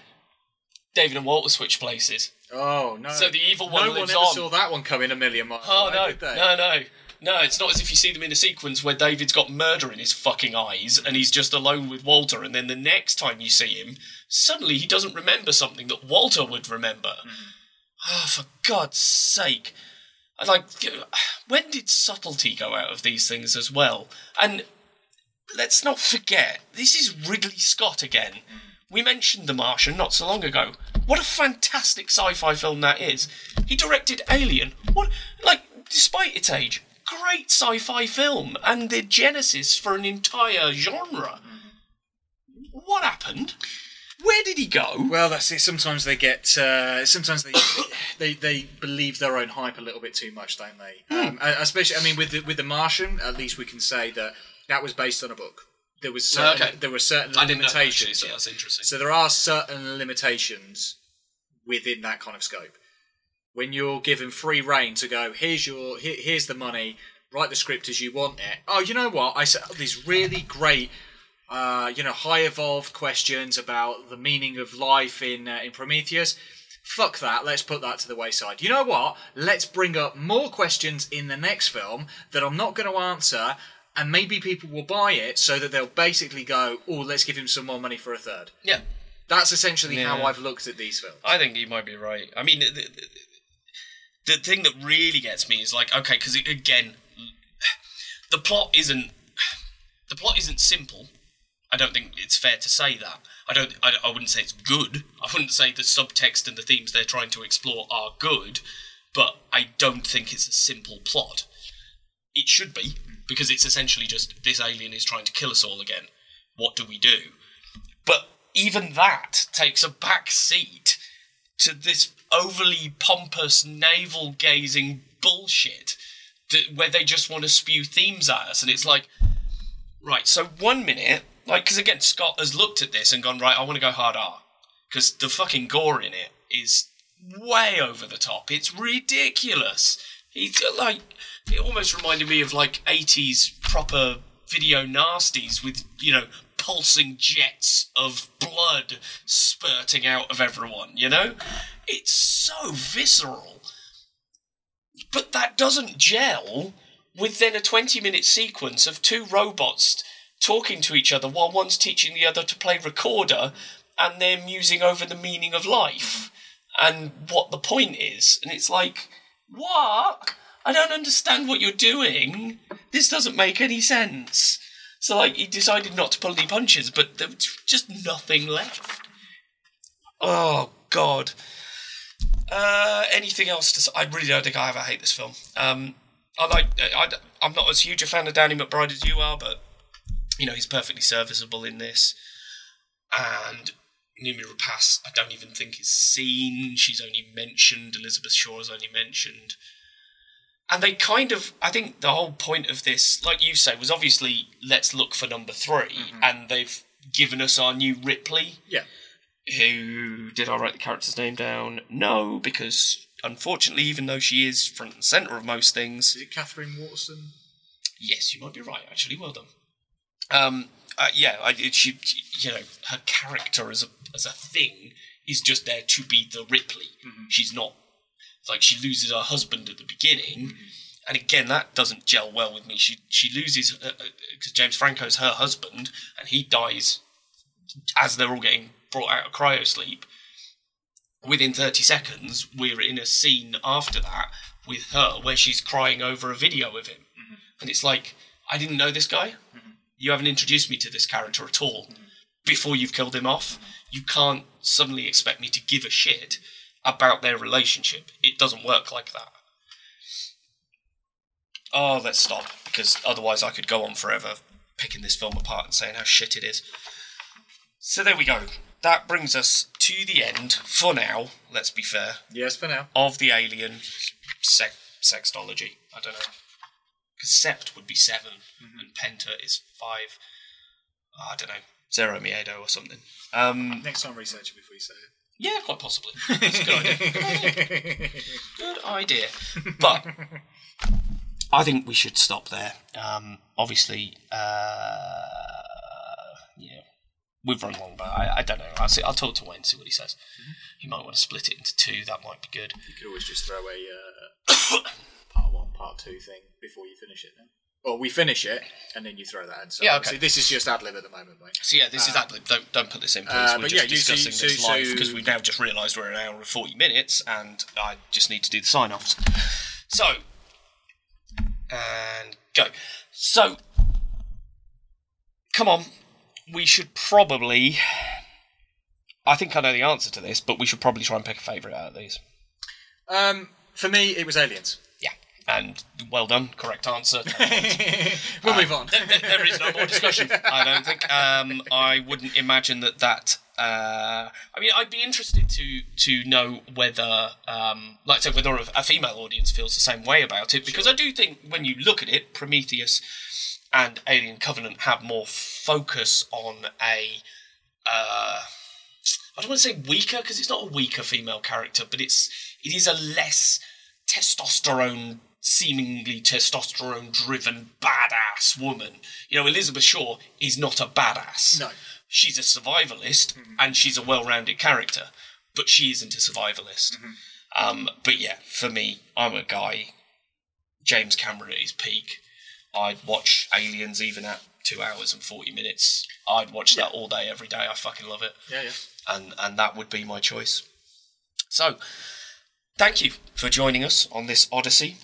David and Walter switch places. Oh no. So the evil one No one ever on. saw that one coming a million miles. Oh away, no, did they? no, no, no! It's not as if you see them in a sequence where David's got murder in his fucking eyes and he's just alone with Walter, and then the next time you see him, suddenly he doesn't remember something that Walter would remember. Oh, for God's sake! I Like, when did subtlety go out of these things as well? And let's not forget, this is Ridley Scott again. Hmm. We mentioned The Martian not so long ago. What a fantastic sci-fi film that is. He directed Alien. What, like, despite its age, great sci-fi film and the genesis for an entire genre. What happened? Where did he go? Well, that's it. Sometimes they get. Uh, sometimes they, they they believe their own hype a little bit too much, don't they? Hmm. Um, especially, I mean, with the, with the Martian, at least we can say that that was based on a book. There was certain, Okay. there were certain I didn't know, actually, limitations. so that's interesting. So there are certain limitations within that kind of scope. When you're given free reign to go, here's your here, here's the money, write the script as you want it. Oh, you know what? I set up these really great, uh, you know, high evolved questions about the meaning of life in uh, in Prometheus. Fuck that. Let's put that to the wayside. You know what? Let's bring up more questions in the next film that I'm not going to answer, and maybe people will buy it so that they'll basically go, "Oh, let's give him some more money for a third. Yeah, That's essentially how Yeah. I've looked at these films. I think you might be right. I mean, the, the, the thing that really gets me is like, okay, because again, the plot isn't the plot isn't simple. I don't think it's fair to say that. I don't. I, I wouldn't say it's good. I wouldn't say the subtext and the themes they're trying to explore are good, but I don't think it's a simple plot. It should be because it's essentially just this alien is trying to kill us all again. What do we do? But even that takes a back seat to this overly pompous, navel gazing bullshit that, where they just want to spew themes at us. And it's like, right, so one minute, like, because again, Scott has looked at this and gone, right, I want to go hard R. Because the fucking gore in it is way over the top. It's ridiculous. He's like, it almost reminded me of like 80s proper video nasties with, you know, pulsing jets of blood spurting out of everyone, you know? It's so visceral. But that doesn't gel with then a 20 minute sequence of two robots talking to each other while one's teaching the other to play recorder and they're musing over the meaning of life and what the point is. And it's like, what? I don't understand what you're doing. This doesn't make any sense. So, like, he decided not to pull any punches, but there was just nothing left. Oh, God. Uh, anything else to say? I really don't think I ever hate this film. Um, I like. I, I'm not as huge a fan of Danny McBride as you are, but you know he's perfectly serviceable in this. And Noomi Rapace, I don't even think is seen. She's only mentioned. Elizabeth Shaw is only mentioned. And they kind of, I think the whole point of this, like you say, was obviously let's look for number 3 and they've given us our new Ripley. Yeah. Who did I write the character's name down? No, because unfortunately, even though she is front and centre of most things, Is it Catherine Watson? Yes, you might be right. Actually, well done. Um, uh, yeah, I, she, you know, her character as a as a thing is just there to be the Ripley. She's not like she loses her husband at the beginning, and again that doesn't gel well with me. She she loses uh, uh, because James Franco's her husband, and he dies as they're all getting brought out of cryo sleep. Within thirty seconds, we're in a scene after that with her where she's crying over a video of him. Mm-hmm. And it's like, I didn't know this guy. Mm-hmm. You haven't introduced me to this character at all. Mm-hmm. Before you've killed him off, you can't suddenly expect me to give a shit about their relationship. It doesn't work like that. Oh, let's stop, because otherwise I could go on forever picking this film apart and saying how shit it is. So there we go. That brings us to the end, for now, let's be fair, Yes, for now. of the alien sec- sextology. I don't know. Because sept would be 7 and penta is five. Oh, I don't know, zero miedo or something. Um, Next time, research it before you say yeah, quite possibly. That's a good idea. Good idea. But I think we should stop there. Um, obviously, uh, yeah, we've run long, but I, I don't know. I'll, see, I'll talk to Wayne, and see what he says. He might want to split it into two. That might be good. You could always just throw a uh, part one, part two thing before you finish it. Then. Or we finish it and then you throw that in. So Yeah, okay. obviously this is just ad lib at the moment, mate. So yeah, this is ad lib. Don't don't put this in, please. uh, we're but just yeah, you- so- discussing so- this so- live because we've now just realised we're an hour and forty minutes, and I just need to do the sign offs. So and go. So come on, we should probably. I think I know the answer to this, but we should probably try and pick a favourite out of these. Um, for me, it was Aliens. And well done, correct answer. we'll move on. there, there- there is no more discussion. I don't think. Um, I wouldn't imagine that that. Uh, I mean, I'd be interested to to know whether, um, like I said, whether a, a female audience feels the same way about it. Because I do think when you look at it, Prometheus and Alien Covenant have more focus on a. Uh, I don't want to say weaker because it's not a weaker female character, but it's it is a less testosterone, seemingly testosterone driven badass woman. You know, Elizabeth Shaw is not a badass. No. She's a survivalist and she's a well rounded character, but she isn't a survivalist. Um, but yeah, for me, I'm a guy, James Cameron at his peak. I'd watch Aliens even at two hours and 40 minutes. I'd watch that all day, every day. I fucking love it yeah, yeah. and and that would be my choice. So, thank you for joining us on this odyssey.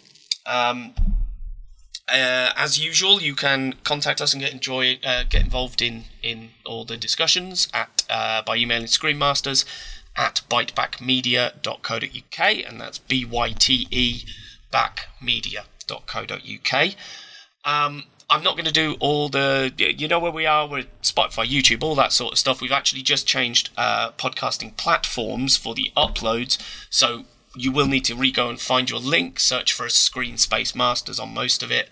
Um, uh, as usual, you can contact us and get enjoy uh, get involved in in all the discussions at uh, by emailing screenmasters at bytebackmedia.co.uk and that's b y t e backmedia.co.uk. Um, I'm not going to do all the, you know where we are, we're Spotify, YouTube, all that sort of stuff. We've actually just changed uh, podcasting platforms for the uploads, so you will need to re go and find your link, search for Screen Space Masters on most of it.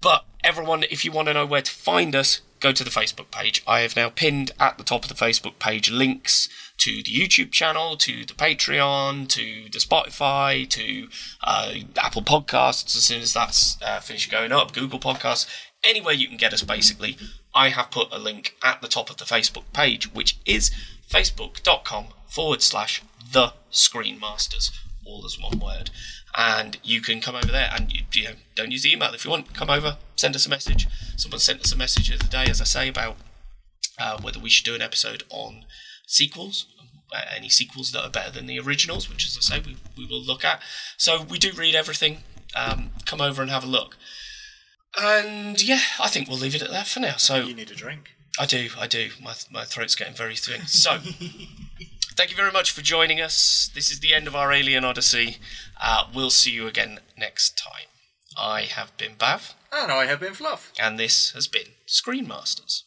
But everyone, if you want to know where to find us, go to the Facebook page. I have now pinned at the top of the Facebook page links to the YouTube channel, to the Patreon, to the Spotify, to uh, Apple Podcasts as soon as that's uh, finished going up, Google Podcasts, anywhere you can get us basically. I have put a link at the top of the Facebook page, which is facebook.com forward slash the Screen Masters, all as one word. And you can come over there and you, you know, don't use the email if you want. Come over, send us a message. Someone sent us a message the other day, as I say, about uh, whether we should do an episode on sequels, uh, any sequels that are better than the originals, which, as I say, we, we will look at. So we do read everything. Um, come over and have a look. And yeah, I think we'll leave it at that for now. So You need a drink. I do, I do. My, my throat's getting very thin. So, thank you very much for joining us. This is the end of our Alien Odyssey. Uh, we'll see you again next time. I have been Bav, And I have been Fluff. and this has been Screenmasters.